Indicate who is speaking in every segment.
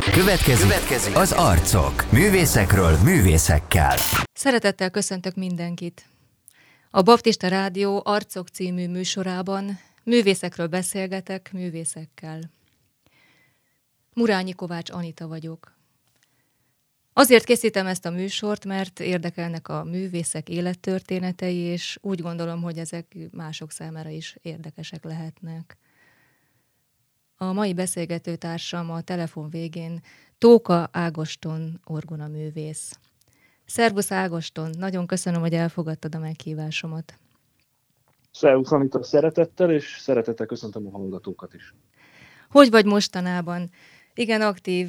Speaker 1: Következik, Következik az arcok. Művészekről művészekkel.
Speaker 2: Szeretettel köszöntök mindenkit. A Baptista Rádió Arcok című műsorában művészekről beszélgetek művészekkel. Murányi Kovács Anita vagyok. Azért készítem ezt a műsort, mert érdekelnek a művészek élettörténetei, és úgy gondolom, hogy ezek mások számára is érdekesek lehetnek. A mai beszélgető társam a telefon végén Tóka Ágoston orgona művész. Szervusz Ágoston, nagyon köszönöm, hogy elfogadtad a meghívásomat.
Speaker 3: Szervusz Anita, szeretettel, és szeretettel köszöntöm a hallgatókat is.
Speaker 2: Hogy vagy mostanában? Igen, aktív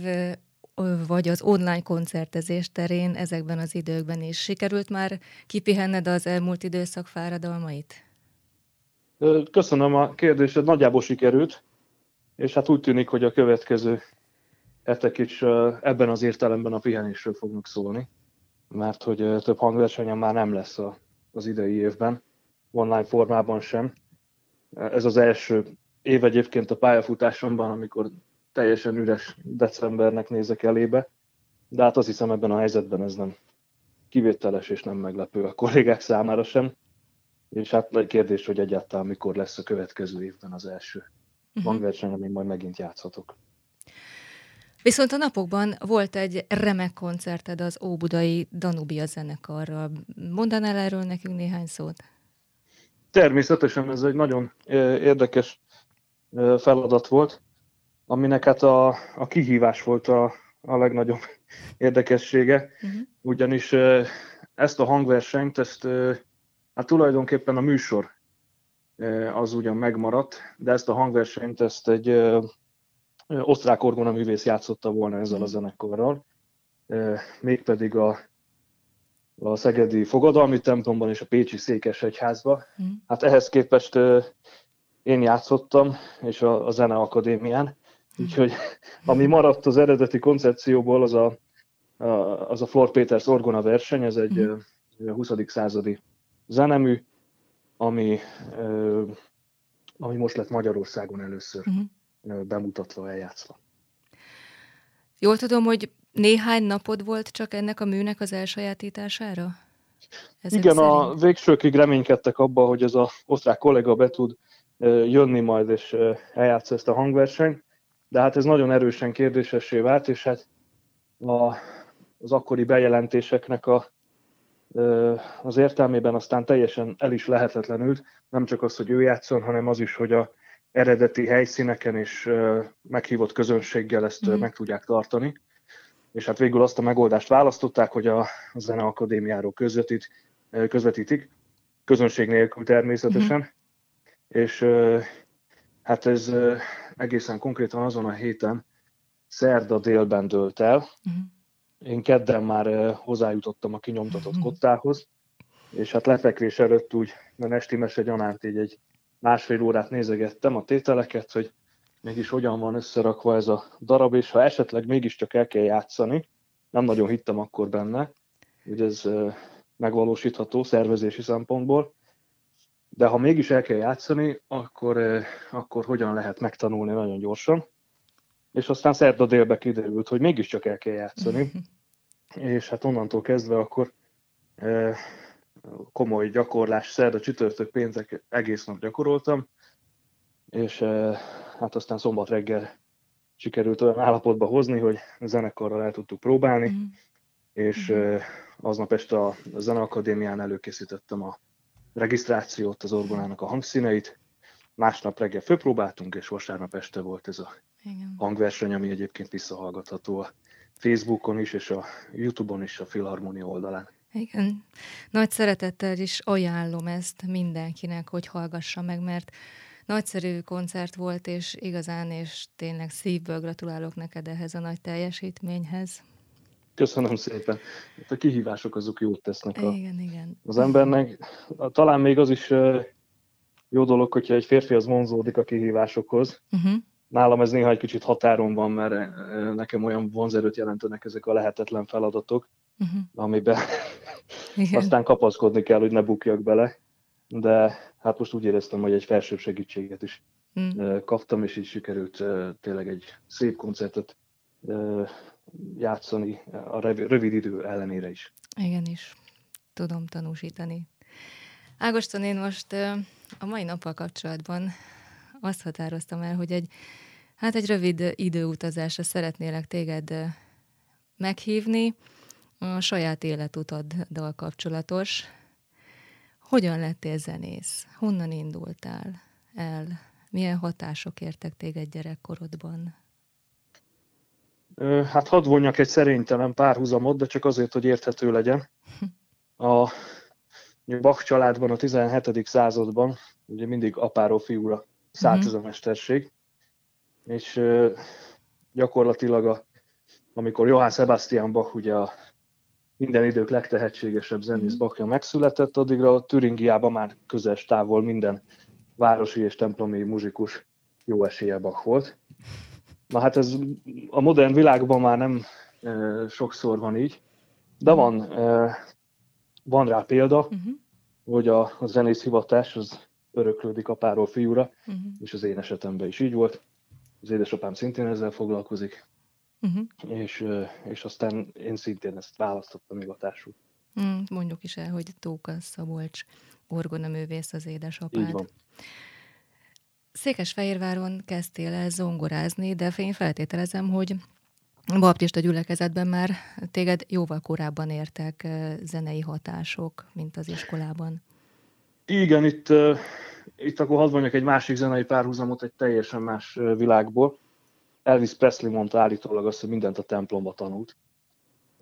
Speaker 2: vagy az online koncertezés terén ezekben az időkben is. Sikerült már kipihenned az elmúlt időszak fáradalmait?
Speaker 3: Köszönöm a kérdést, nagyjából sikerült, és hát úgy tűnik, hogy a következő hetek is ebben az értelemben a pihenésről fognak szólni, mert hogy több hangversenyen már nem lesz az idei évben, online formában sem. Ez az első év egyébként a pályafutásomban, amikor teljesen üres decembernek nézek elébe, de hát azt hiszem ebben a helyzetben ez nem kivételes és nem meglepő a kollégák számára sem. És hát nagy kérdés, hogy egyáltalán mikor lesz a következő évben az első uh-huh. hangverseny, amin majd megint játszhatok.
Speaker 2: Viszont a napokban volt egy remek koncerted az Óbudai Danubia zenekarral. Mondanál erről nekünk néhány szót?
Speaker 3: Természetesen ez egy nagyon érdekes feladat volt aminek hát a, a kihívás volt a, a legnagyobb érdekessége, uh-huh. ugyanis ezt a hangversenyt, ezt hát tulajdonképpen a műsor az ugyan megmaradt, de ezt a hangversenyt ezt egy osztrák orgona művész játszotta volna ezzel a mhm. zenekarral, mégpedig a, a Szegedi Fogadalmi templomban és a Pécsi Székesegyházban. Mm. Hát ehhez képest én játszottam, és a, a Zeneakadémián, Úgyhogy ami maradt az eredeti koncepcióból, az a, a, az a Flor Peters orgona verseny, ez egy mm. 20. századi zenemű, ami, ami most lett Magyarországon először mm. bemutatva, eljátszva.
Speaker 2: Jól tudom, hogy néhány napod volt csak ennek a műnek az elsajátítására?
Speaker 3: Ezek Igen, szerint? a végsőkig reménykedtek abba, hogy ez a osztrák kollega be tud jönni majd és eljátsza ezt a hangversenyt de hát ez nagyon erősen kérdésessé vált, és hát a, az akkori bejelentéseknek a, az értelmében aztán teljesen el is lehetetlenült, nem csak az, hogy ő játszon, hanem az is, hogy a eredeti helyszíneken és meghívott közönséggel ezt mm. meg tudják tartani. És hát végül azt a megoldást választották, hogy a Zeneakadémiáról közvetít, közvetítik, közönség nélkül természetesen. Mm. És hát ez egészen konkrétan azon a héten szerda délben dőlt el. Uh-huh. Én kedden már hozzájutottam a kinyomtatott uh-huh. kottához, és hát lefekvés előtt úgy, mert esti mese gyanánt így egy másfél órát nézegettem a tételeket, hogy mégis hogyan van összerakva ez a darab, és ha esetleg mégiscsak el kell játszani, nem nagyon hittem akkor benne, hogy ez megvalósítható szervezési szempontból, de ha mégis el kell játszani, akkor, akkor hogyan lehet megtanulni nagyon gyorsan. És aztán szerda délbe kiderült, hogy mégiscsak el kell játszani. és hát onnantól kezdve akkor eh, komoly gyakorlás, szerda, csütörtök, péntek egész nap gyakoroltam, és eh, hát aztán szombat reggel sikerült olyan állapotba hozni, hogy zenekarral el tudtuk próbálni, mm. és mm. aznap este a Zeneakadémián előkészítettem a regisztrációt, az orgonának a hangszíneit. Másnap reggel főpróbáltunk, és vasárnap este volt ez a Igen. hangverseny, ami egyébként visszahallgatható a Facebookon is, és a Youtube-on is, a Filharmonia oldalán.
Speaker 2: Igen. Nagy szeretettel is ajánlom ezt mindenkinek, hogy hallgassa meg, mert nagyszerű koncert volt, és igazán, és tényleg szívből gratulálok neked ehhez a nagy teljesítményhez.
Speaker 3: Köszönöm szépen. A kihívások azok jót tesznek
Speaker 2: a, igen, igen.
Speaker 3: az embernek. Talán még az is jó dolog, hogyha egy férfi az vonzódik a kihívásokhoz. Uh-huh. Nálam ez néha egy kicsit határon van, mert nekem olyan vonzerőt jelentenek ezek a lehetetlen feladatok, uh-huh. amiben aztán kapaszkodni kell, hogy ne bukjak bele. De hát most úgy éreztem, hogy egy felsőbb segítséget is uh-huh. kaptam, és így sikerült tényleg egy szép koncertet játszani a rövid idő ellenére is.
Speaker 2: Igen is, tudom tanúsítani. Ágoston, én most a mai nappal kapcsolatban azt határoztam el, hogy egy, hát egy rövid időutazásra szeretnélek téged meghívni, a saját életutaddal kapcsolatos. Hogyan lettél zenész? Honnan indultál el? Milyen hatások értek téged gyerekkorodban?
Speaker 3: Hát hadd vonjak egy szerénytelen párhuzamot, de csak azért, hogy érthető legyen. A Bach családban a 17. században ugye mindig apáról fiúra szállt mm-hmm. ez a mesterség, és gyakorlatilag a, amikor Johann Sebastian Bach ugye a minden idők legtehetségesebb zenész mhm. Bachja megszületett, addigra a Türingiában már közes távol minden városi és templomi muzsikus jó esélye Bach volt. Na hát ez a modern világban már nem e, sokszor van így, de mhm. van, e, van rá példa, uh-huh. hogy a, a zenész hivatás az öröklődik apáról fiúra, uh-huh. és az én esetemben is így volt. Az édesapám szintén ezzel foglalkozik, uh-huh. és, és aztán én szintén ezt választottam hivatásul.
Speaker 2: Mm, mondjuk is el, hogy Tóka Szabolcs orgonaművész az édesapád.
Speaker 3: Így van.
Speaker 2: Székesfehérváron kezdtél el zongorázni, de én feltételezem, hogy baptista gyülekezetben már téged jóval korábban értek zenei hatások, mint az iskolában.
Speaker 3: Igen, itt, itt akkor hadd mondjak egy másik zenei párhuzamot egy teljesen más világból. Elvis Presley mondta állítólag azt, hogy mindent a templomba tanult.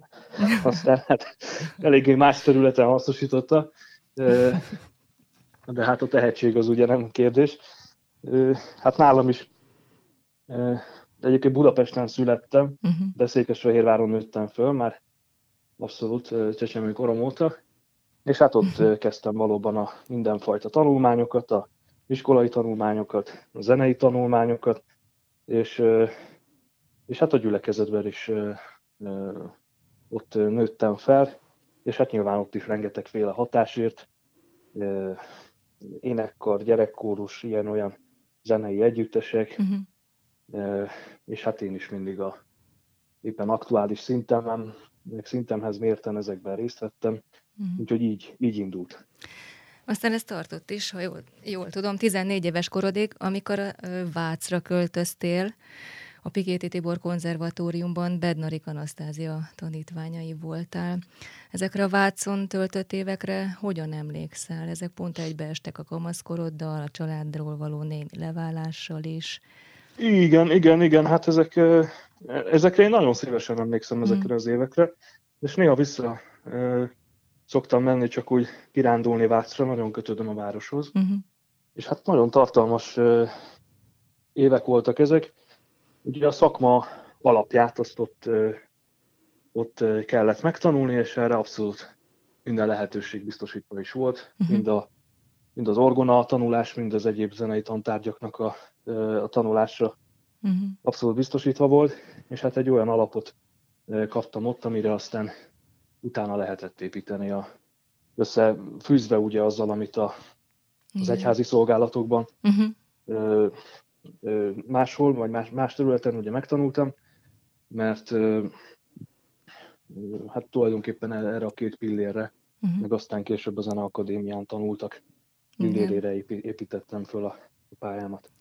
Speaker 3: Aztán hát eléggé más területen hasznosította, de hát a tehetség az ugye nem kérdés. Hát nálam is, de egyébként Budapesten születtem, uh-huh. de Székesfehérváron nőttem föl, már abszolút csecsemő korom óta, és hát ott kezdtem valóban a mindenfajta tanulmányokat, a iskolai tanulmányokat, a zenei tanulmányokat, és, és hát a gyülekezetben is ott nőttem fel, és hát nyilván ott is rengetegféle hatásért, énekkar, gyerekkórus, ilyen-olyan zenei együttesek, uh-huh. és hát én is mindig a éppen aktuális szintemem, szintemhez mérten ezekben részt vettem, uh-huh. úgyhogy így, így indult.
Speaker 2: Aztán ez tartott is, ha jól, jól tudom, 14 éves korodig, amikor Vácra költöztél, a Pikéti Tibor konzervatóriumban Bednarik Anasztázia tanítványai voltál. Ezekre a Vácon töltött évekre hogyan emlékszel? Ezek pont egybeestek a kamaszkoroddal, a családról való némi leválással is.
Speaker 3: Igen, igen, igen, hát ezek, ezekre én nagyon szívesen emlékszem ezekre hmm. az évekre, és néha vissza szoktam menni csak úgy kirándulni Vácra, nagyon kötődöm a városhoz. Uh-huh. És hát nagyon tartalmas évek voltak ezek. Ugye a szakma alapját azt ott, ott kellett megtanulni, és erre abszolút minden lehetőség biztosítva is volt, uh-huh. mind, a, mind az orgona tanulás, mind az egyéb zenei tantárgyaknak a, a tanulása uh-huh. abszolút biztosítva volt, és hát egy olyan alapot kaptam ott, amire aztán utána lehetett építeni a összefűzve ugye azzal, amit a, az egyházi szolgálatokban uh-huh. ö, ö, máshol, vagy más, más területen ugye megtanultam, mert ö, hát tulajdonképpen erre a két pillérre, uh-huh. meg aztán később a Zeneakadémián tanultak pillérére építettem föl a, a pályámat.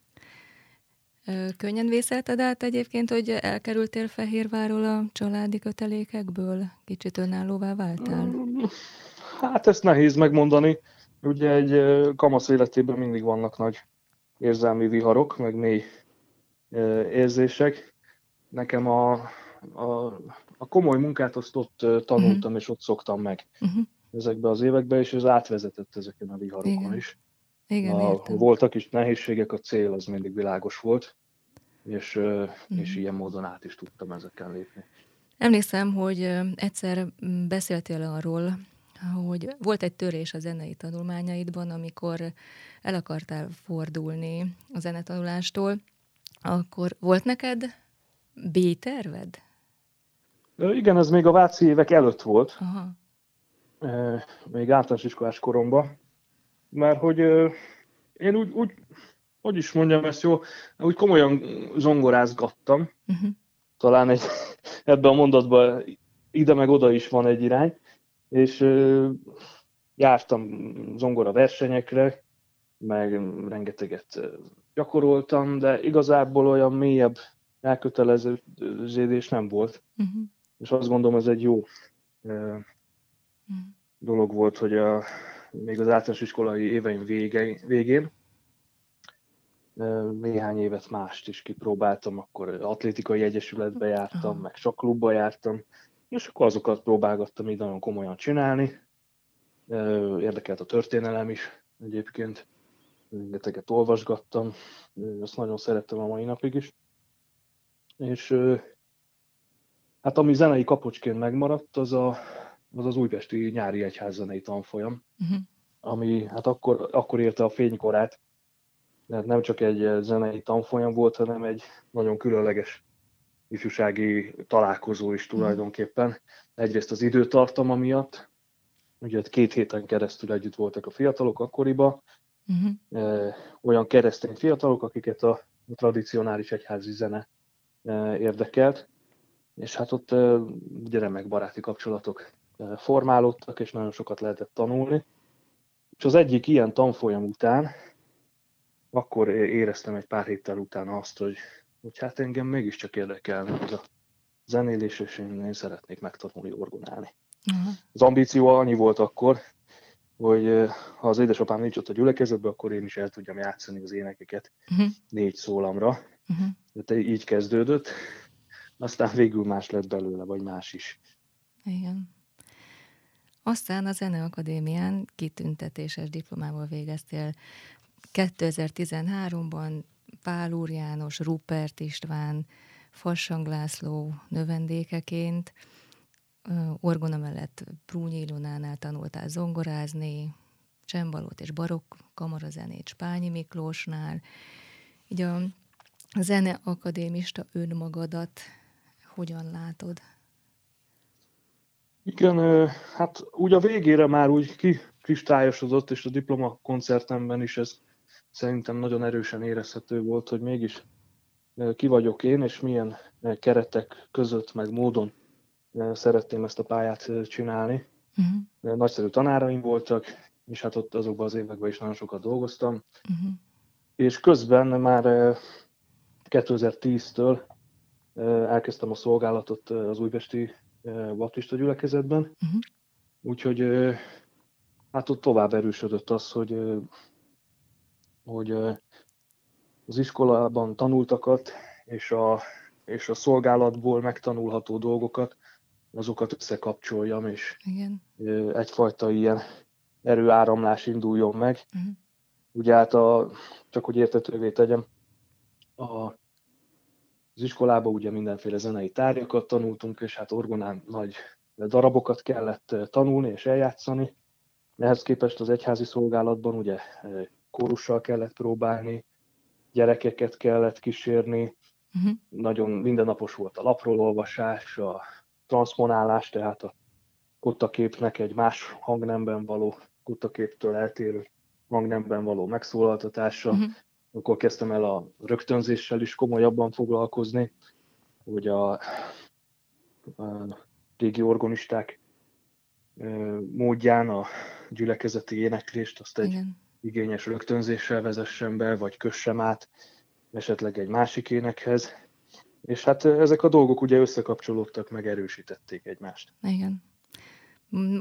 Speaker 2: Könnyen vészelted át egyébként, hogy elkerültél Fehérváról a családi kötelékekből? Kicsit önállóvá váltál? Mm,
Speaker 3: hát ezt nehéz megmondani. Ugye egy kamasz életében mindig vannak nagy érzelmi viharok, meg mély érzések. Nekem a, a, a komoly munkát azt ott tanultam, uh-huh. és ott szoktam meg uh-huh. ezekbe az évekbe, és ez átvezetett ezeken a viharokon Igen. is.
Speaker 2: Igen,
Speaker 3: a,
Speaker 2: értem.
Speaker 3: voltak is nehézségek, a cél az mindig világos volt, és, mm. és ilyen módon át is tudtam ezeken lépni.
Speaker 2: Emlékszem, hogy egyszer beszéltél arról, hogy volt egy törés a zenei tanulmányaidban, amikor el akartál fordulni a zenetanulástól, akkor volt neked B-terved?
Speaker 3: Igen, ez még a Váci évek előtt volt. Aha. Még általános iskolás koromban mert hogy én úgy, úgy, hogy is mondjam ezt jó, úgy komolyan zongorázgattam, uh-huh. talán egy, ebben a mondatban ide meg oda is van egy irány, és jártam zongora versenyekre, meg rengeteget gyakoroltam, de igazából olyan mélyebb elköteleződés nem volt. Uh-huh. És azt gondolom, ez egy jó uh-huh. dolog volt, hogy a, még az általános iskolai éveim vége, végén néhány évet mást is kipróbáltam, akkor atlétikai egyesületbe jártam, meg sok klubba jártam, és akkor azokat próbálgattam így nagyon komolyan csinálni. Érdekelt a történelem is egyébként, rengeteget olvasgattam, azt nagyon szerettem a mai napig is. És hát ami zenei kapocsként megmaradt, az a, az, az újpesti nyári egyházzenei tanfolyam, uh-huh. ami hát akkor, akkor érte a fénykorát, mert nem csak egy zenei tanfolyam volt, hanem egy nagyon különleges ifjúsági találkozó is tulajdonképpen. Egyrészt az időtartama miatt, ugye két héten keresztül együtt voltak a fiatalok akkoriban, uh-huh. olyan keresztény fiatalok, akiket a tradicionális egyházi zene érdekelt, és hát ott ugye remek baráti kapcsolatok formálódtak, és nagyon sokat lehetett tanulni. És az egyik ilyen tanfolyam után, akkor éreztem egy pár héttel utána azt, hogy hogy hát engem mégiscsak érdekelne az a zenélés, és én, én szeretnék megtanulni orgonálni. Uh-huh. Az ambíció annyi volt akkor, hogy ha az édesapám nincs ott a gyülekezetben, akkor én is el tudjam játszani az énekeket uh-huh. négy szólamra. Uh-huh. Tehát így kezdődött, aztán végül más lett belőle, vagy más is.
Speaker 2: Igen. Aztán a Zeneakadémián kitüntetéses diplomával végeztél. 2013-ban Pál Úr János, Rupert István, Fassang László növendékeként, orgona mellett Prúnyi Ilonánál tanultál zongorázni, csembalót és barokk kamarazenét Spányi Miklósnál. Így a zene akadémista önmagadat hogyan látod?
Speaker 3: Igen, hát úgy a végére már úgy kikristályosodott, és a diploma koncertemben is ez szerintem nagyon erősen érezhető volt, hogy mégis ki vagyok én, és milyen keretek között, meg módon szeretném ezt a pályát csinálni. Uh-huh. Nagyszerű tanáraim voltak, és hát ott azokban az években is nagyon sokat dolgoztam. Uh-huh. És közben már 2010-től elkezdtem a szolgálatot az újpesti baptista gyülekezetben, uh-huh. úgyhogy hát ott tovább erősödött az, hogy hogy az iskolában tanultakat és a, és a szolgálatból megtanulható dolgokat, azokat összekapcsoljam, és Igen. egyfajta ilyen erőáramlás induljon meg. Uh-huh. Ugye hát a, csak hogy értetővé tegyem, a, az iskolában ugye mindenféle zenei tárgyakat tanultunk, és hát orgonán nagy darabokat kellett tanulni és eljátszani. Ehhez képest az egyházi szolgálatban ugye kórussal kellett próbálni, gyerekeket kellett kísérni, uh-huh. nagyon mindennapos volt a lapról olvasás, a transponálás, tehát a kottaképnek egy más hangnemben való, kottaképtől eltérő hangnemben való megszólaltatása. Uh-huh. Akkor kezdtem el a rögtönzéssel is komolyabban foglalkozni, hogy a, a régi organisták módján a gyülekezeti éneklést azt egy Igen igényes rögtönzéssel vezessen be, vagy kössem át esetleg egy másik énekhez. És hát ezek a dolgok ugye összekapcsolódtak, meg erősítették egymást.
Speaker 2: Igen.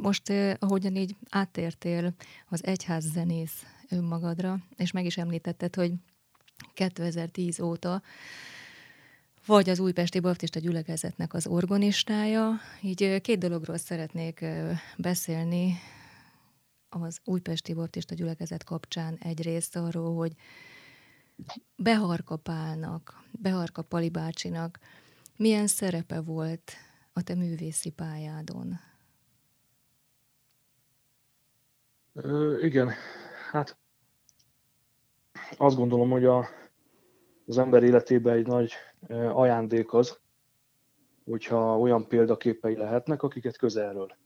Speaker 2: Most, ahogyan így átértél az egyház zenész önmagadra, és meg is említetted, hogy 2010 óta vagy az Újpesti Baptista gyülekezetnek az orgonistája. Így két dologról szeretnék beszélni, az Újpesti Baptista gyülekezet kapcsán egyrészt arról, hogy Beharka Pálnak, bácsinak milyen szerepe volt a te művészi pályádon?
Speaker 3: Ö, igen, hát azt gondolom, hogy a, az ember életében egy nagy ajándék az, hogyha olyan példaképei lehetnek, akiket közelről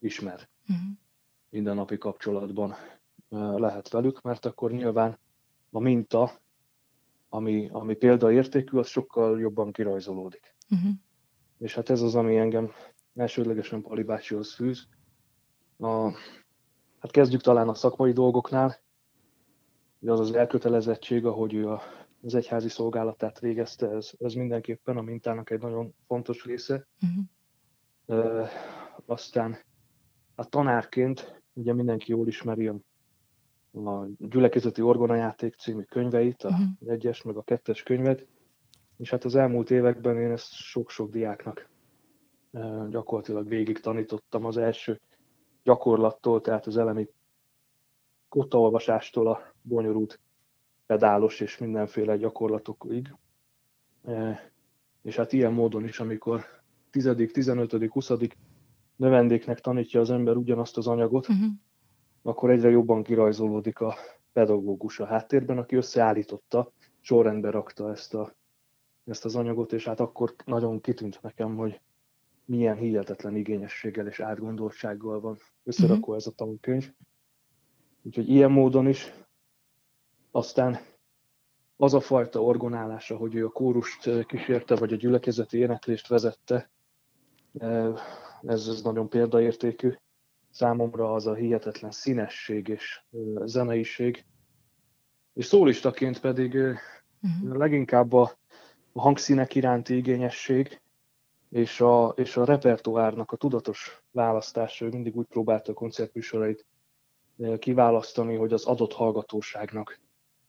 Speaker 3: ismer. Uh-huh mindennapi kapcsolatban lehet velük, mert akkor nyilván a minta, ami, ami példaértékű, az sokkal jobban kirajzolódik. Uh-huh. És hát ez az, ami engem elsődlegesen Pali bácsihoz fűz. A, hát kezdjük talán a szakmai dolgoknál. Az az elkötelezettség, ahogy ő a, az egyházi szolgálatát végezte, ez, ez mindenképpen a mintának egy nagyon fontos része. Uh-huh. E, aztán a tanárként, ugye mindenki jól ismeri a, a Gyülekezeti Orgonajáték című könyveit, a uh-huh. egyes meg a kettes könyvet, és hát az elmúlt években én ezt sok-sok diáknak gyakorlatilag végig tanítottam az első gyakorlattól, tehát az elemi kotaolvasástól a bonyolult pedálos és mindenféle gyakorlatokig. És hát ilyen módon is, amikor 10., 15., 20. növendéknek tanítja az ember ugyanazt az anyagot, uh-huh. akkor egyre jobban kirajzolódik a pedagógus a háttérben, aki összeállította, sorrendbe rakta ezt, a, ezt az anyagot, és hát akkor nagyon kitűnt nekem, hogy milyen hihetetlen igényességgel és átgondoltsággal van összerakva uh-huh. ez a tankönyv. Úgyhogy ilyen módon is. Aztán az a fajta orgonálása, hogy ő a kórust kísérte, vagy a gyülekezeti éneklést vezette, ez, ez nagyon példaértékű. Számomra az a hihetetlen színesség és zeneiség. És szólistaként pedig uh-huh. leginkább a, a hangszínek iránti igényesség, és a, és a repertoárnak a tudatos választása, ő mindig úgy próbálta a koncertműsorait kiválasztani, hogy az adott hallgatóságnak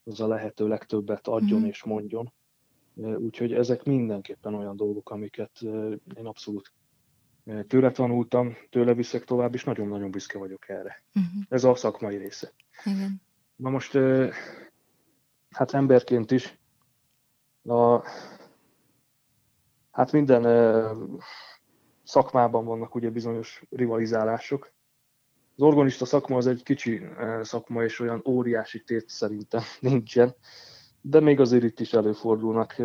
Speaker 3: az a lehető legtöbbet adjon mm. és mondjon. Úgyhogy ezek mindenképpen olyan dolgok, amiket én abszolút tőle tanultam, tőle viszek tovább, és nagyon-nagyon büszke vagyok erre. Uh-huh. Ez a szakmai része. Igen. Na most, hát emberként is a, Hát minden szakmában vannak ugye bizonyos rivalizálások. Az organista szakma az egy kicsi szakma, és olyan óriási tét szerintem nincsen, de még azért itt is előfordulnak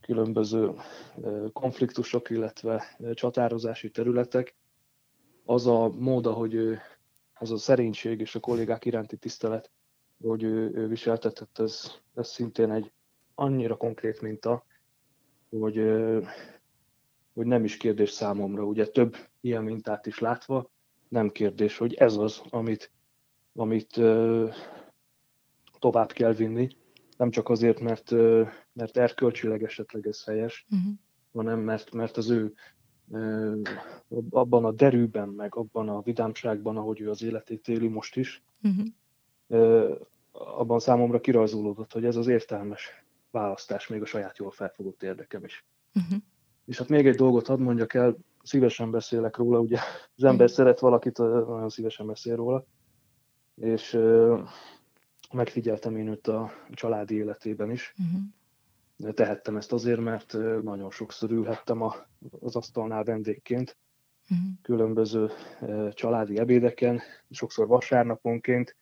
Speaker 3: különböző konfliktusok, illetve csatározási területek. Az a mód, hogy az a szerénység és a kollégák iránti tisztelet, hogy ő, ő viseltetett, ez, ez szintén egy annyira konkrét minta, hogy, hogy nem is kérdés számomra. Ugye több ilyen mintát is látva, nem kérdés, hogy ez az, amit, amit tovább kell vinni. Nem csak azért, mert, mert erkölcsileg esetleg ez helyes, uh-huh. hanem mert, mert az ő abban a derűben, meg abban a vidámságban, ahogy ő az életét éli most is, uh-huh. abban számomra kirajzolódott, hogy ez az értelmes választás még a saját jól felfogott érdekem is. Uh-huh. És hát még egy dolgot hadd mondjak el, szívesen beszélek róla, ugye az ember uh-huh. szeret valakit, nagyon szívesen beszél róla, és uh, megfigyeltem én őt a családi életében is. Uh-huh. Tehettem ezt azért, mert nagyon sokszor ülhettem a, az asztalnál vendégként, uh-huh. különböző uh, családi ebédeken, sokszor vasárnaponként,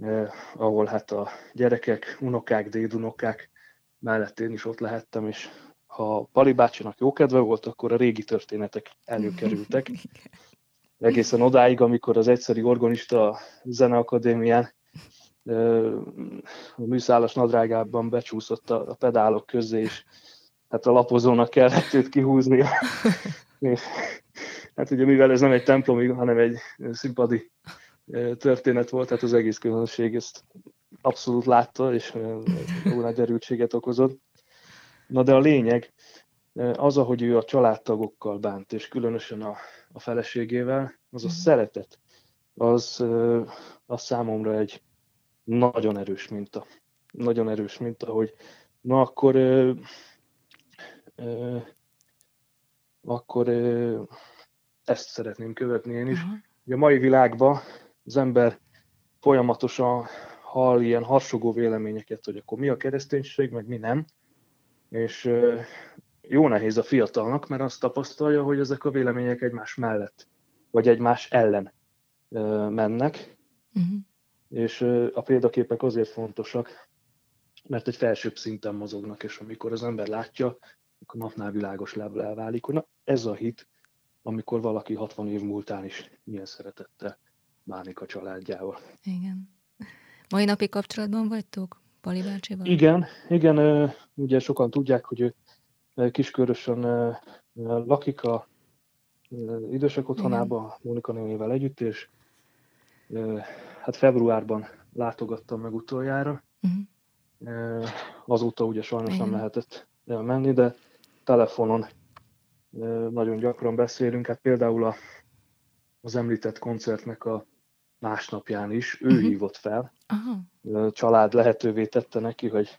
Speaker 3: eh, ahol hát a gyerekek, unokák, dédunokák mellett én is ott lehettem, és ha Pali bácsinak jó kedve volt, akkor a régi történetek előkerültek. Egészen odáig, amikor az egyszerű organista a Zeneakadémián a műszálas nadrágában becsúszott a pedálok közé, és hát a lapozónak kellett őt kihúzni. és, hát ugye mivel ez nem egy templomi, hanem egy színpadi történet volt, tehát az egész közönség ezt abszolút látta, és jó nagy erőtséget okozott. Na de a lényeg, az, ahogy ő a családtagokkal bánt, és különösen a, a feleségével, az a mm. szeretet, az, az számomra egy nagyon erős minta. Nagyon erős minta, hogy na akkor ö, ö, akkor ö, ezt szeretném követni én is. Uh-huh. a mai világban az ember folyamatosan hall ilyen harsogó véleményeket, hogy akkor mi a kereszténység, meg mi nem. És jó nehéz a fiatalnak, mert azt tapasztalja, hogy ezek a vélemények egymás mellett, vagy egymás ellen mennek. Uh-huh. És a példaképek azért fontosak, mert egy felsőbb szinten mozognak, és amikor az ember látja, akkor napnál világos elválik, hogy na, ez a hit, amikor valaki 60 év múltán is milyen szeretettel bánik a családjával.
Speaker 2: Igen. Mai napi kapcsolatban vagytok Pali bácsival?
Speaker 3: Igen, igen, ugye sokan tudják, hogy ő Kiskörösön lakik a idősek otthonába, Mónika nénével együtt, és hát februárban látogattam meg utoljára. Uh-huh. Azóta ugye sajnos nem lehetett menni, de telefonon nagyon gyakran beszélünk. Hát például a, az említett koncertnek a másnapján is ő uh-huh. hívott fel. Uh-huh. A család lehetővé tette neki, hogy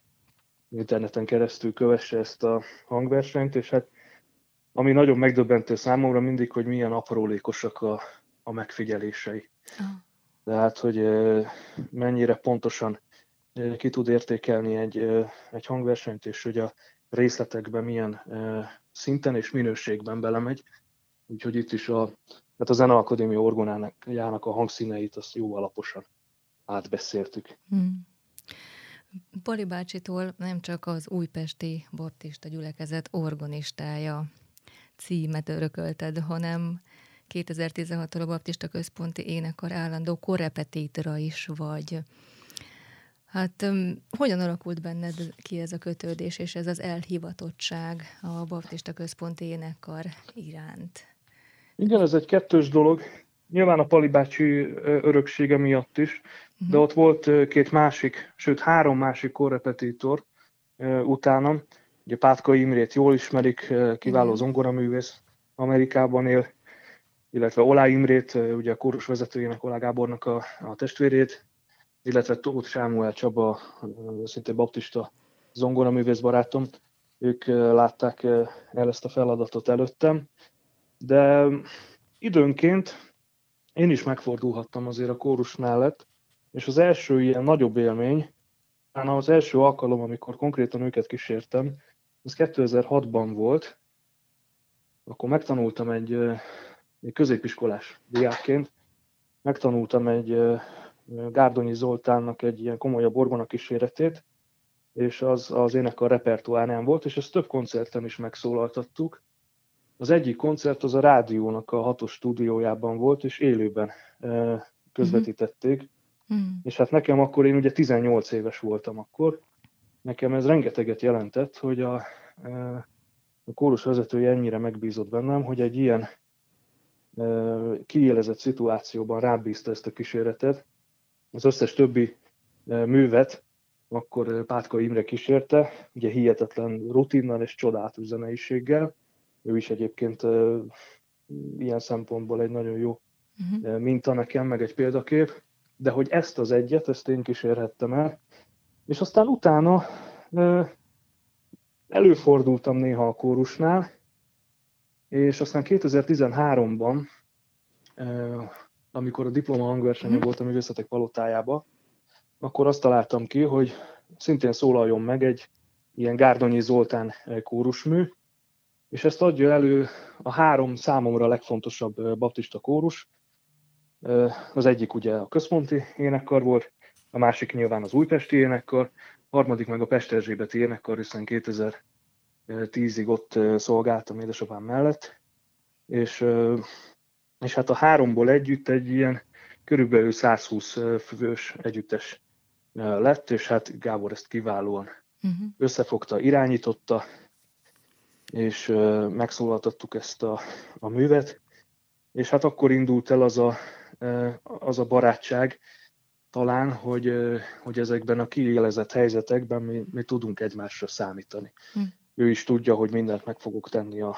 Speaker 3: interneten keresztül kövesse ezt a hangversenyt, és hát ami nagyon megdöbbentő számomra mindig, hogy milyen aprólékosak a, a megfigyelései. Uh-huh. Tehát, hogy mennyire pontosan ki tud értékelni egy, egy hangversenyt, és hogy a részletekben milyen szinten és minőségben belemegy. Úgyhogy itt is a, hát a Zeneakadémia orgonájának a hangszíneit azt jó alaposan átbeszéltük. Hmm.
Speaker 2: Pali bácsitól nem csak az újpesti baptista gyülekezet orgonistája címet örökölted, hanem 2016-tól a Baptista Központi Énekar állandó korrepetítora is vagy. Hát hogyan alakult benned ki ez a kötődés és ez az elhivatottság a Baptista Központi Énekkar iránt?
Speaker 3: Igen, ez egy kettős dolog. Nyilván a Pali bácsi öröksége miatt is, uh-huh. de ott volt két másik, sőt három másik korrepetitor utánam. Ugye Pátka Imrét jól ismerik, kiváló zongoraművész, Amerikában él, illetve Olá Imrét, ugye a kórus vezetőjének, Olá Gábornak a, a testvérét, illetve Tóth Sámuel Csaba, szintén baptista zongoraművész barátom, ők látták el ezt a feladatot előttem, de időnként én is megfordulhattam azért a kórus mellett, és az első ilyen nagyobb élmény, az első alkalom, amikor konkrétan őket kísértem, az 2006-ban volt, akkor megtanultam egy, egy középiskolás diákként, megtanultam egy Gárdonyi Zoltánnak egy ilyen komolyabb orgona kíséretét, és az az ének a repertoárján volt, és ezt több koncerten is megszólaltattuk. Az egyik koncert az a rádiónak a hatos stúdiójában volt, és élőben közvetítették. Mm-hmm. És hát nekem akkor, én ugye 18 éves voltam akkor, nekem ez rengeteget jelentett, hogy a, a kórus vezetője ennyire megbízott bennem, hogy egy ilyen kiélezett szituációban rábízta ezt a kíséretet, az összes többi művet akkor Pátka Imre kísérte, ugye hihetetlen rutinnal és csodálatos zeneiséggel. Ő is egyébként ilyen szempontból egy nagyon jó uh-huh. minta nekem, meg egy példakép, de hogy ezt az egyet, ezt én kísérhettem el, és aztán utána előfordultam néha a kórusnál, és aztán 2013-ban amikor a diploma hangversenyen mm. voltam a művészetek palotájába, akkor azt találtam ki, hogy szintén szólaljon meg egy ilyen Gárdonyi Zoltán kórusmű, és ezt adja elő a három számomra legfontosabb baptista kórus. Az egyik ugye a központi énekkar volt, a másik nyilván az újpesti énekkar, a harmadik meg a Pesterzsébeti énekkar, hiszen 2010-ig ott szolgáltam édesapám mellett, és és hát a háromból együtt egy ilyen körülbelül 120 fős együttes lett, és hát Gábor ezt kiválóan uh-huh. összefogta, irányította, és megszólaltattuk ezt a, a művet, és hát akkor indult el az a, az a barátság, talán, hogy, hogy ezekben a kiélezett helyzetekben mi, mi tudunk egymásra számítani. Uh-huh. Ő is tudja, hogy mindent meg fogok tenni a,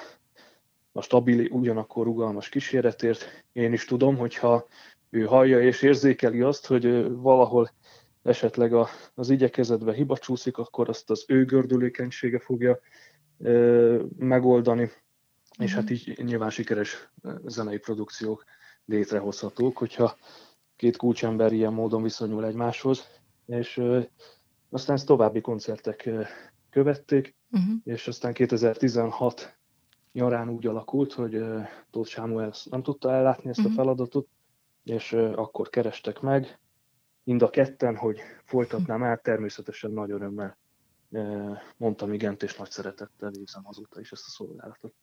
Speaker 3: a stabil, ugyanakkor rugalmas kíséretért. Én is tudom, hogyha ő hallja és érzékeli azt, hogy valahol esetleg a, az igyekezetbe hiba csúszik, akkor azt az ő gördülékenysége fogja megoldani, és hát így nyilván sikeres zenei produkciók létrehozhatók, hogyha két kulcsember ilyen módon viszonyul egymáshoz, és aztán ezt további koncertek követték, uh-huh. és aztán 2016 nyarán úgy alakult, hogy Tóth Sámuel nem tudta ellátni ezt a mhm. feladatot, és akkor kerestek meg, mind a ketten, hogy folytatnám el, természetesen nagy örömmel mondtam igent, és nagy szeretettel végzem azóta is ezt a szolgálatot.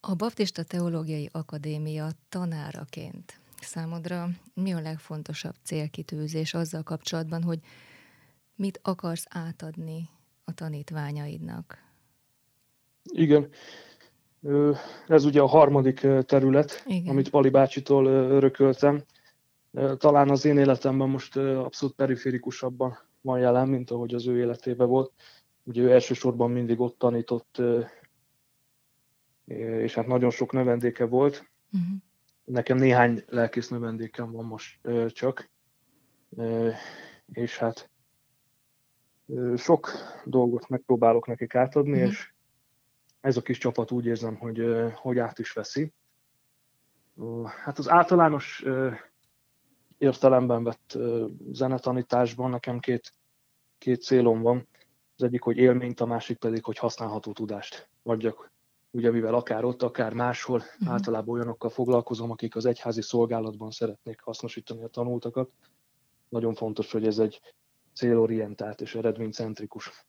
Speaker 2: A Baptista Teológiai Akadémia tanáraként számodra mi a legfontosabb célkitűzés azzal kapcsolatban, hogy Mit akarsz átadni a tanítványaidnak?
Speaker 3: Igen. Ez ugye a harmadik terület, Igen. amit Pali bácsitól örököltem. Talán az én életemben most abszolút periférikusabban van jelen, mint ahogy az ő életében volt. Ugye ő elsősorban mindig ott tanított, és hát nagyon sok növendéke volt. Uh-huh. Nekem néhány lelkész növendékem van most csak, és hát sok dolgot megpróbálok nekik átadni, uh-huh. és ez a kis csapat úgy érzem, hogy, hogy át is veszi. Hát az általános értelemben vett zenetanításban nekem két, két célom van. Az egyik, hogy élményt, a másik pedig, hogy használható tudást adjak. Ugye mivel akár ott, akár máshol, uh-huh. általában olyanokkal foglalkozom, akik az egyházi szolgálatban szeretnék hasznosítani a tanultakat. Nagyon fontos, hogy ez egy célorientált és eredménycentrikus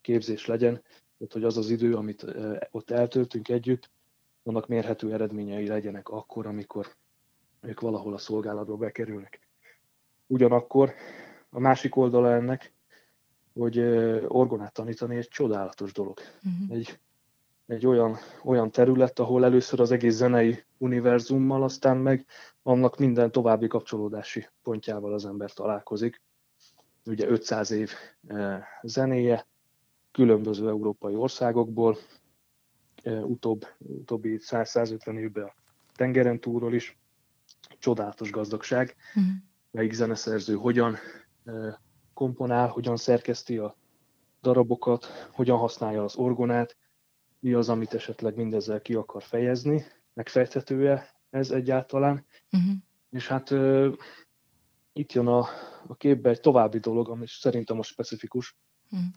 Speaker 3: képzés legyen, tehát hogy az az idő, amit ott eltöltünk együtt, annak mérhető eredményei legyenek akkor, amikor ők valahol a szolgálatba bekerülnek. Ugyanakkor a másik oldala ennek, hogy orgonát tanítani egy csodálatos dolog. Uh-huh. Egy, egy olyan, olyan terület, ahol először az egész zenei univerzummal, aztán meg annak minden további kapcsolódási pontjával az ember találkozik. Ugye 500 év zenéje, különböző európai országokból, utóbb, utóbbi 100-150 évben a tengeren túlról is, csodálatos gazdagság, uh-huh. melyik zeneszerző hogyan komponál, hogyan szerkeszti a darabokat, hogyan használja az orgonát, mi az, amit esetleg mindezzel ki akar fejezni, megfejthető-e ez egyáltalán. Uh-huh. És hát uh, itt jön a, a képbe egy további dolog, ami szerintem most specifikus, uh-huh.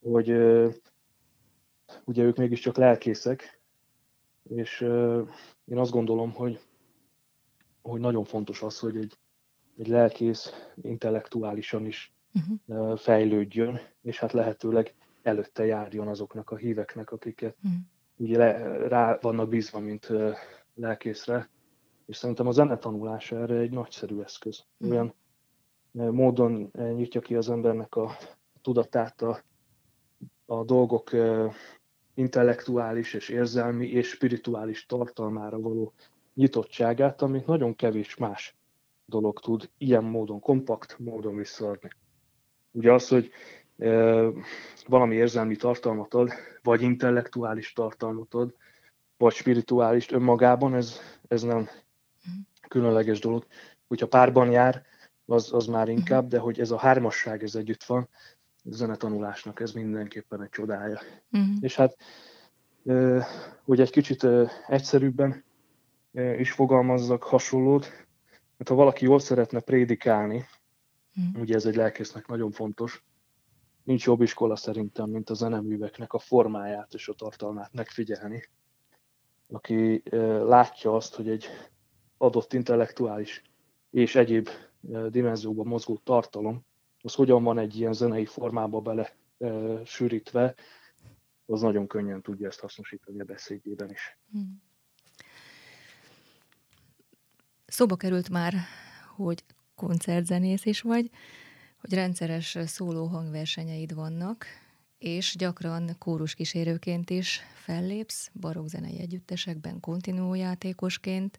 Speaker 3: hogy uh, ugye ők mégiscsak lelkészek, és uh, én azt gondolom, hogy hogy nagyon fontos az, hogy egy, egy lelkész intellektuálisan is uh-huh. fejlődjön, és hát lehetőleg előtte járjon azoknak a híveknek, akiket uh-huh. ugye le, rá vannak bízva, mint lelkészre, és szerintem a zenetanulása erre egy nagyszerű eszköz. Uh-huh. Olyan módon nyitja ki az embernek a tudatát a, a dolgok intellektuális és érzelmi és spirituális tartalmára való nyitottságát, amit nagyon kevés más dolog tud ilyen módon, kompakt módon visszaadni. Ugye az, hogy e, valami érzelmi tartalmat ad, vagy intellektuális tartalmat ad, vagy spirituális önmagában, ez, ez nem különleges dolog. Hogyha párban jár, az, az már inkább, de hogy ez a hármasság, ez együtt van, zenetanulásnak ez mindenképpen egy csodája. Uh-huh. És hát, hogy egy kicsit egyszerűbben, is fogalmazzak hasonlót, mert ha valaki jól szeretne prédikálni, mm. ugye ez egy lelkésznek nagyon fontos, nincs jobb iskola szerintem, mint a zeneműveknek a formáját és a tartalmát megfigyelni. Aki látja azt, hogy egy adott intellektuális és egyéb dimenzióban mozgó tartalom, az hogyan van egy ilyen zenei formába bele sűrítve, az nagyon könnyen tudja ezt hasznosítani a beszédjében is. Mm.
Speaker 2: Szóba került már, hogy koncertzenész is vagy, hogy rendszeres szóló hangversenyeid vannak, és gyakran kísérőként is fellépsz, barokzenei együttesekben, kontinuójátékosként,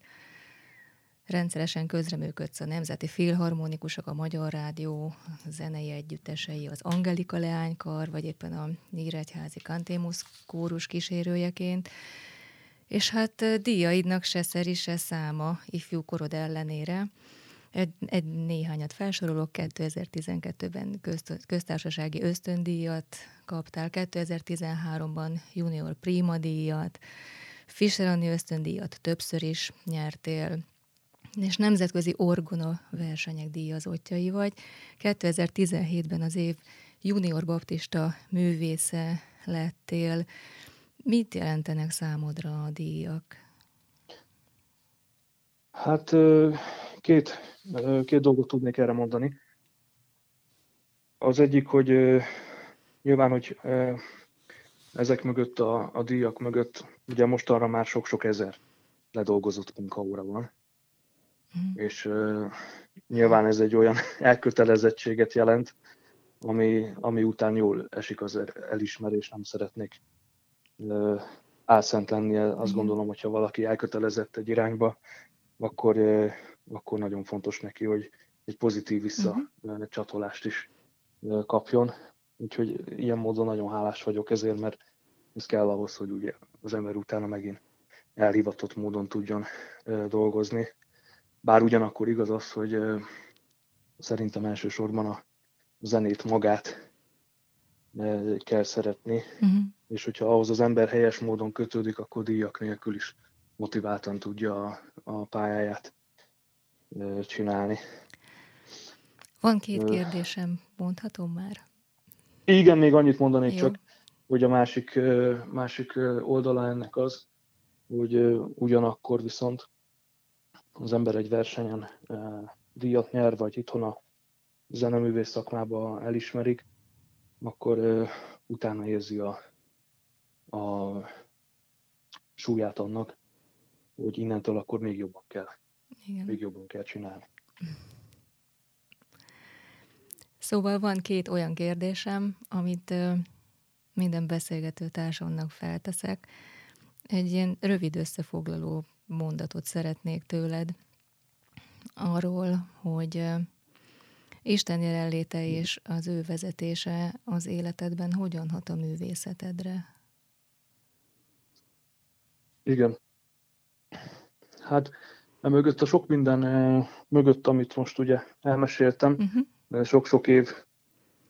Speaker 2: rendszeresen közreműködsz a Nemzeti Filharmonikusok, a Magyar Rádió zenei együttesei, az Angelika Leánykar, vagy éppen a Nyíregyházi Kantémusz kórus kísérőjeként. És hát díjaidnak se szeri, se száma ifjú korod ellenére. Egy, egy néhányat felsorolok, 2012-ben közt, köztársasági ösztöndíjat kaptál, 2013-ban junior prima díjat, Fischer Anni ösztöndíjat többször is nyertél, és nemzetközi orgona versenyek díjazottjai vagy. 2017-ben az év junior baptista művésze lettél. Mit jelentenek számodra a díjak?
Speaker 3: Hát két, két dolgot tudnék erre mondani. Az egyik, hogy nyilván, hogy ezek mögött, a, a díjak mögött, ugye most arra már sok-sok ezer ledolgozott munkaóra van. Mm. És uh, nyilván ez egy olyan elkötelezettséget jelent, ami, ami után jól esik az elismerés, nem szeretnék álszent lenni. Azt gondolom, hogyha valaki elkötelezett egy irányba, akkor, akkor nagyon fontos neki, hogy egy pozitív visszacsatolást is kapjon. Úgyhogy ilyen módon nagyon hálás vagyok ezért, mert ez kell ahhoz, hogy ugye az ember utána megint elhivatott módon tudjon dolgozni. Bár ugyanakkor igaz az, hogy szerintem elsősorban a zenét magát kell szeretni, uh-huh. és hogyha ahhoz az ember helyes módon kötődik, akkor díjak nélkül is motiváltan tudja a, a pályáját csinálni.
Speaker 2: Van két kérdésem, mondhatom már?
Speaker 3: Igen, még annyit mondanék Jó. csak, hogy a másik, másik oldala ennek az, hogy ugyanakkor viszont az ember egy versenyen díjat nyer, vagy itthon a zeneművész szakmába elismerik, akkor utána érzi a, a súlyát annak, hogy innentől akkor még jobban kell. Igen. Még jobban kell csinálni.
Speaker 2: Szóval van két olyan kérdésem, amit minden beszélgető társamnak felteszek. Egy ilyen rövid összefoglaló mondatot szeretnék tőled arról, hogy Isten jelenléte és az ő vezetése az életedben hogyan hat a művészetedre?
Speaker 3: Igen. Hát mögött a sok minden mögött, amit most ugye elmeséltem, uh-huh. sok-sok év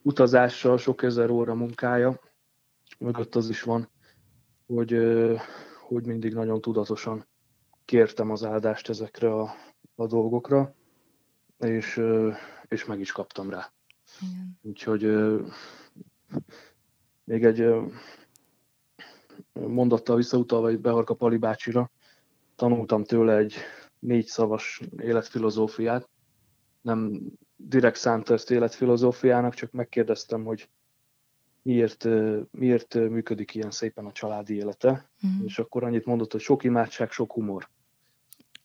Speaker 3: utazással, sok ezer óra munkája, mögött az is van, hogy, hogy mindig nagyon tudatosan kértem az áldást ezekre a, a dolgokra, és, és meg is kaptam rá. Igen. Úgyhogy még egy mondattal visszautalva egy Beharka Pali bácsira, tanultam tőle egy négy szavas életfilozófiát. Nem direkt szánta ezt életfilozófiának, csak megkérdeztem, hogy miért, miért működik ilyen szépen a családi élete, mm. és akkor annyit mondott, hogy sok imádság, sok humor.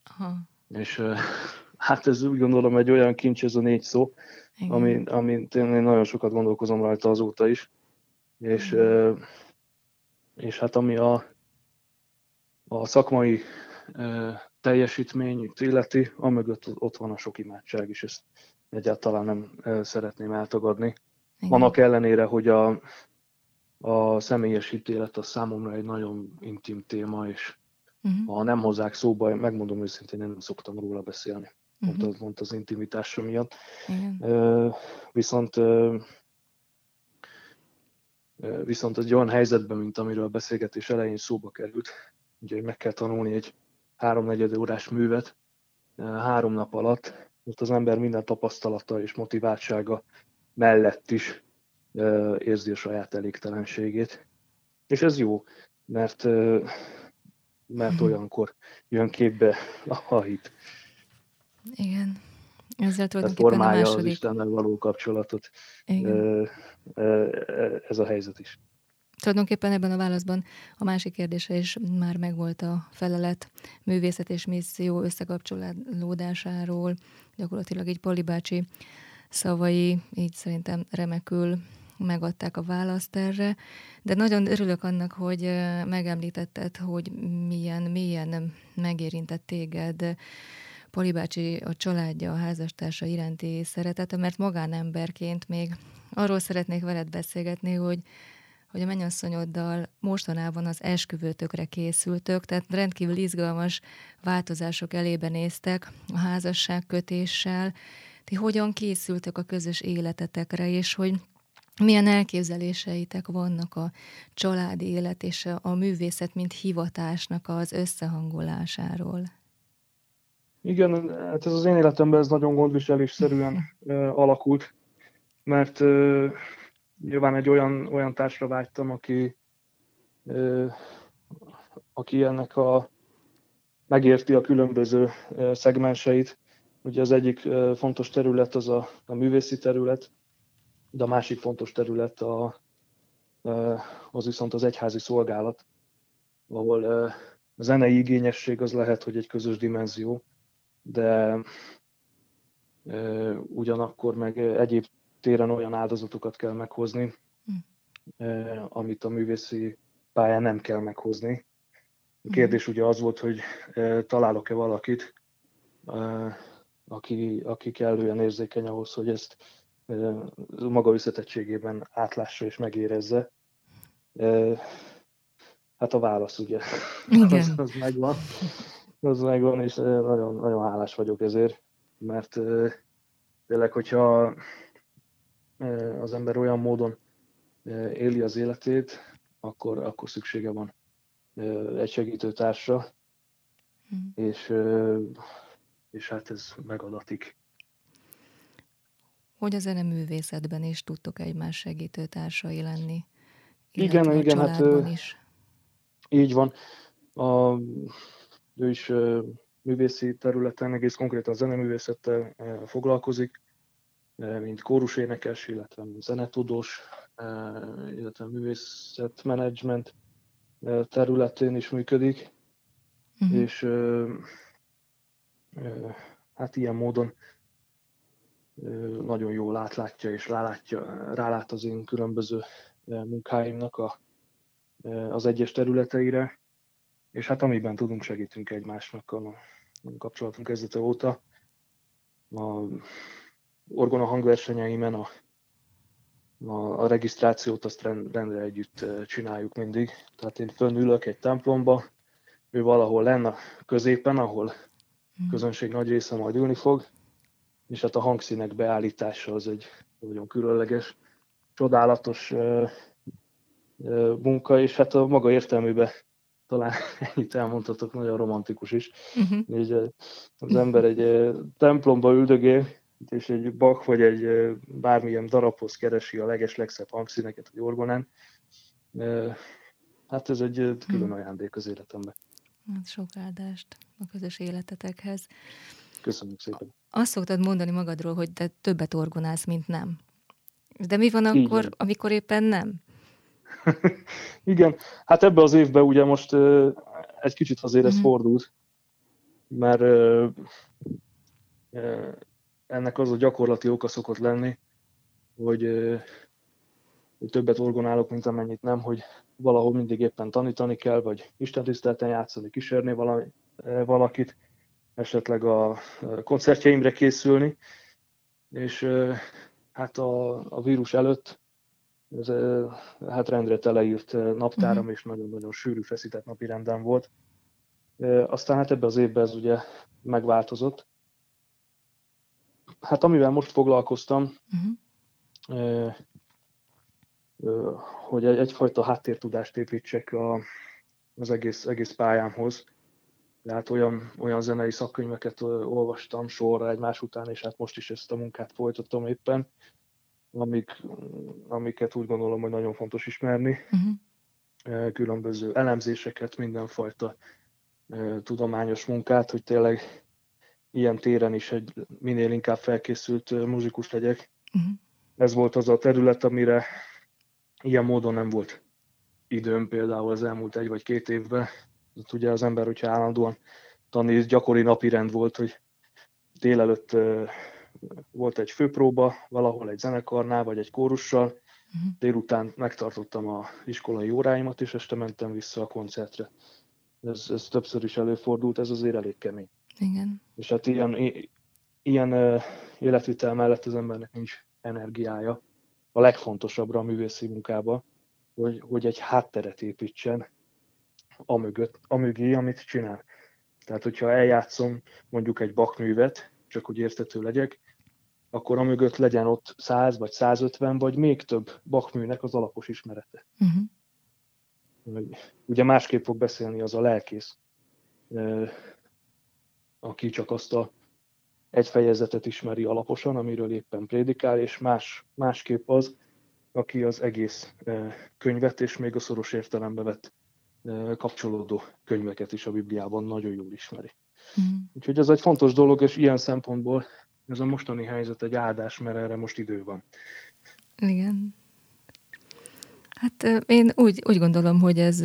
Speaker 3: Aha. És hát ez úgy gondolom egy olyan kincs ez a négy szó, ami, ami én nagyon sokat gondolkozom rajta azóta is. És, és hát ami a, a szakmai teljesítmény illeti, amögött ott van a sok imádság is, ezt egyáltalán nem szeretném eltagadni. Igen. Annak ellenére, hogy a, a személyes ítélet a számomra egy nagyon intim téma, és uh-huh. ha nem hozzák szóba, megmondom őszintén, én nem szoktam róla beszélni. Uh-huh. Pont, pont az intimitása miatt. Uh, viszont uh, viszont egy olyan helyzetben, mint amiről a beszélgetés elején szóba került, ugye, meg kell tanulni egy háromnegyed órás művet három nap alatt, ott az ember minden tapasztalata és motiváltsága mellett is érzi a saját elégtelenségét. És ez jó, mert, mert mhm. olyankor jön képbe a hit.
Speaker 2: Igen. Ezzel tulajdonképpen a második... az
Speaker 3: Istennel való kapcsolatot. Igen. Ez a helyzet is.
Speaker 2: Tulajdonképpen ebben a válaszban a másik kérdése is már megvolt a felelet művészet és misszió összekapcsolódásáról, gyakorlatilag egy Pali bácsi szavai így szerintem remekül megadták a választ erre, de nagyon örülök annak, hogy megemlítetted, hogy milyen, milyen megérintett téged Poli bácsi, a családja, a házastársa iránti szeretete, mert magánemberként még arról szeretnék veled beszélgetni, hogy hogy a mennyasszonyoddal mostanában az esküvőtökre készültök, tehát rendkívül izgalmas változások elébe néztek a házasság kötéssel. Ti hogyan készültök a közös életetekre, és hogy milyen elképzeléseitek vannak a családi élet és a művészet, mint hivatásnak az összehangolásáról?
Speaker 3: Igen, hát ez az én életemben ez nagyon gondviselésszerűen alakult, mert nyilván egy olyan, olyan társra vágytam, aki, aki ennek a megérti a különböző szegmenseit. Ugye az egyik fontos terület az a, a művészi terület, de a másik fontos terület a, az viszont az egyházi szolgálat, ahol a zenei igényesség az lehet, hogy egy közös dimenzió, de ugyanakkor meg egyéb téren olyan áldozatokat kell meghozni, hm. amit a művészi pályán nem kell meghozni. A kérdés ugye az volt, hogy találok-e valakit, aki, aki kellően érzékeny ahhoz, hogy ezt maga összetettségében átlássa és megérezze. Hát a válasz ugye, Igen. Az, az megvan. Az megvan, és nagyon, nagyon hálás vagyok ezért, mert tényleg, hogyha az ember olyan módon éli az életét, akkor, akkor szüksége van egy segítőtársra, hmm. és, és hát ez megadatik.
Speaker 2: Hogy a zeneművészetben is tudtok egymás segítőtársai lenni?
Speaker 3: Igen, igen, hát is. így van. A, ő is művészi területen, egész konkrétan zeneművészettel foglalkozik, mint kórusénekes, illetve zenetudós, illetve művészetmenedzsment területén is működik, uh-huh. és hát ilyen módon nagyon jól átlátja és rálátja, rálát az én különböző munkáimnak a, az egyes területeire, és hát amiben tudunk, segítünk egymásnak a, a kapcsolatunk kezdete óta. A orgona hangversenyeimen a a, a regisztrációt azt rendre együtt csináljuk mindig. Tehát én fönülök egy templomba, ő valahol lenne a középen, ahol a hmm. közönség nagy része majd ülni fog, és hát a hangszínek beállítása az egy nagyon különleges, csodálatos uh, uh, munka, és hát a maga értelmében talán ennyit elmondhatok, nagyon romantikus is. Uh-huh. Uh, az ember egy templomba üldögél, és egy bak vagy egy bármilyen darabhoz keresi a leges legszebb hangszíneket egy orgonán. Hát ez egy külön hm. ajándék az életemben.
Speaker 2: Hát sok áldást a közös életetekhez.
Speaker 3: Köszönjük szépen.
Speaker 2: Azt szoktad mondani magadról, hogy te többet orgonálsz, mint nem. De mi van akkor, Igen. amikor éppen nem?
Speaker 3: Igen, hát ebbe az évben ugye most uh, egy kicsit azért ez uh-huh. fordult, mert uh, uh, ennek az a gyakorlati oka szokott lenni, hogy, hogy többet orgonálok, mint amennyit nem, hogy valahol mindig éppen tanítani kell, vagy istentisztelten játszani, kísérni valami, valakit, esetleg a koncertjeimre készülni, és hát a, a vírus előtt ez hát rendre teleírt naptáram, uh-huh. és nagyon-nagyon sűrű, feszített napi rendem volt. Aztán hát ebbe az évben ez ugye megváltozott, hát amivel most foglalkoztam, uh-huh. hogy egyfajta háttértudást építsek a, az egész, egész pályámhoz. Tehát olyan, olyan zenei szakkönyveket olvastam sorra egymás után, és hát most is ezt a munkát folytatom éppen, amik, amiket úgy gondolom, hogy nagyon fontos ismerni. Uh-huh. Különböző elemzéseket, mindenfajta tudományos munkát, hogy tényleg ilyen téren is egy minél inkább felkészült muzsikus legyek. Uh-huh. Ez volt az a terület, amire ilyen módon nem volt időm például az elmúlt egy vagy két évben. Hát ugye az ember, hogyha állandóan tanít, gyakori napi rend volt, hogy délelőtt volt egy főpróba, valahol egy zenekarnál, vagy egy kórussal, uh-huh. délután megtartottam a iskolai óráimat, és este mentem vissza a koncertre. Ez, ez többször is előfordult, ez azért elég kemény.
Speaker 2: Igen.
Speaker 3: És hát ilyen, ilyen életvitel mellett az embernek nincs energiája. A legfontosabbra a művészi munkába, hogy, hogy egy hátteret építsen a mögött, a mögé, amit csinál. Tehát, hogyha eljátszom mondjuk egy bakművet, csak hogy értető legyek, akkor a mögött legyen ott 100 vagy 150 vagy még több bakműnek az alapos ismerete. Uh-huh. Ugye másképp fog beszélni az a lelkész, aki csak azt a egy fejezetet ismeri alaposan, amiről éppen prédikál, és más, másképp az, aki az egész könyvet és még a szoros értelembe vett kapcsolódó könyveket is a Bibliában nagyon jól ismeri. Mm. Úgyhogy ez egy fontos dolog, és ilyen szempontból ez a mostani helyzet egy áldás, mert erre most idő van.
Speaker 2: Igen. Hát én úgy, úgy gondolom, hogy ez,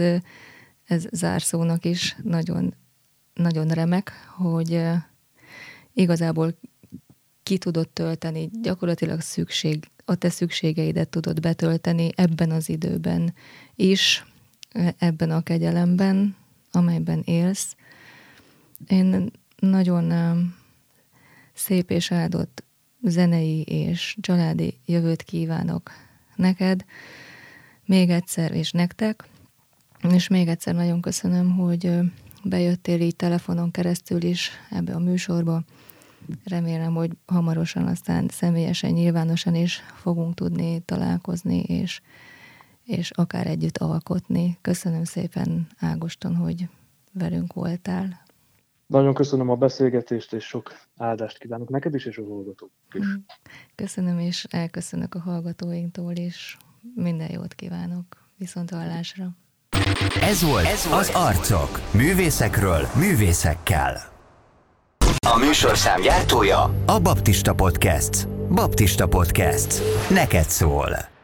Speaker 2: ez zárszónak is nagyon nagyon remek, hogy igazából ki tudott tölteni gyakorlatilag szükség a te szükségeidet tudod betölteni ebben az időben is, ebben a kegyelemben, amelyben élsz. Én nagyon szép és áldott zenei és családi jövőt kívánok neked, még egyszer és nektek, és még egyszer nagyon köszönöm, hogy bejöttél így telefonon keresztül is ebbe a műsorba. Remélem, hogy hamarosan aztán személyesen, nyilvánosan is fogunk tudni találkozni, és, és akár együtt alkotni. Köszönöm szépen, Ágoston, hogy velünk voltál.
Speaker 3: Nagyon köszönöm a beszélgetést, és sok áldást kívánok neked is, és a hallgatók is. Mm.
Speaker 2: Köszönöm, és elköszönök a hallgatóinktól is. Minden jót kívánok. Viszont hallásra.
Speaker 1: Ez volt, Ez volt az Arcok. Művészekről, művészekkel. A műsorszám gyártója a Baptista Podcast. Baptista Podcast. Neked szól.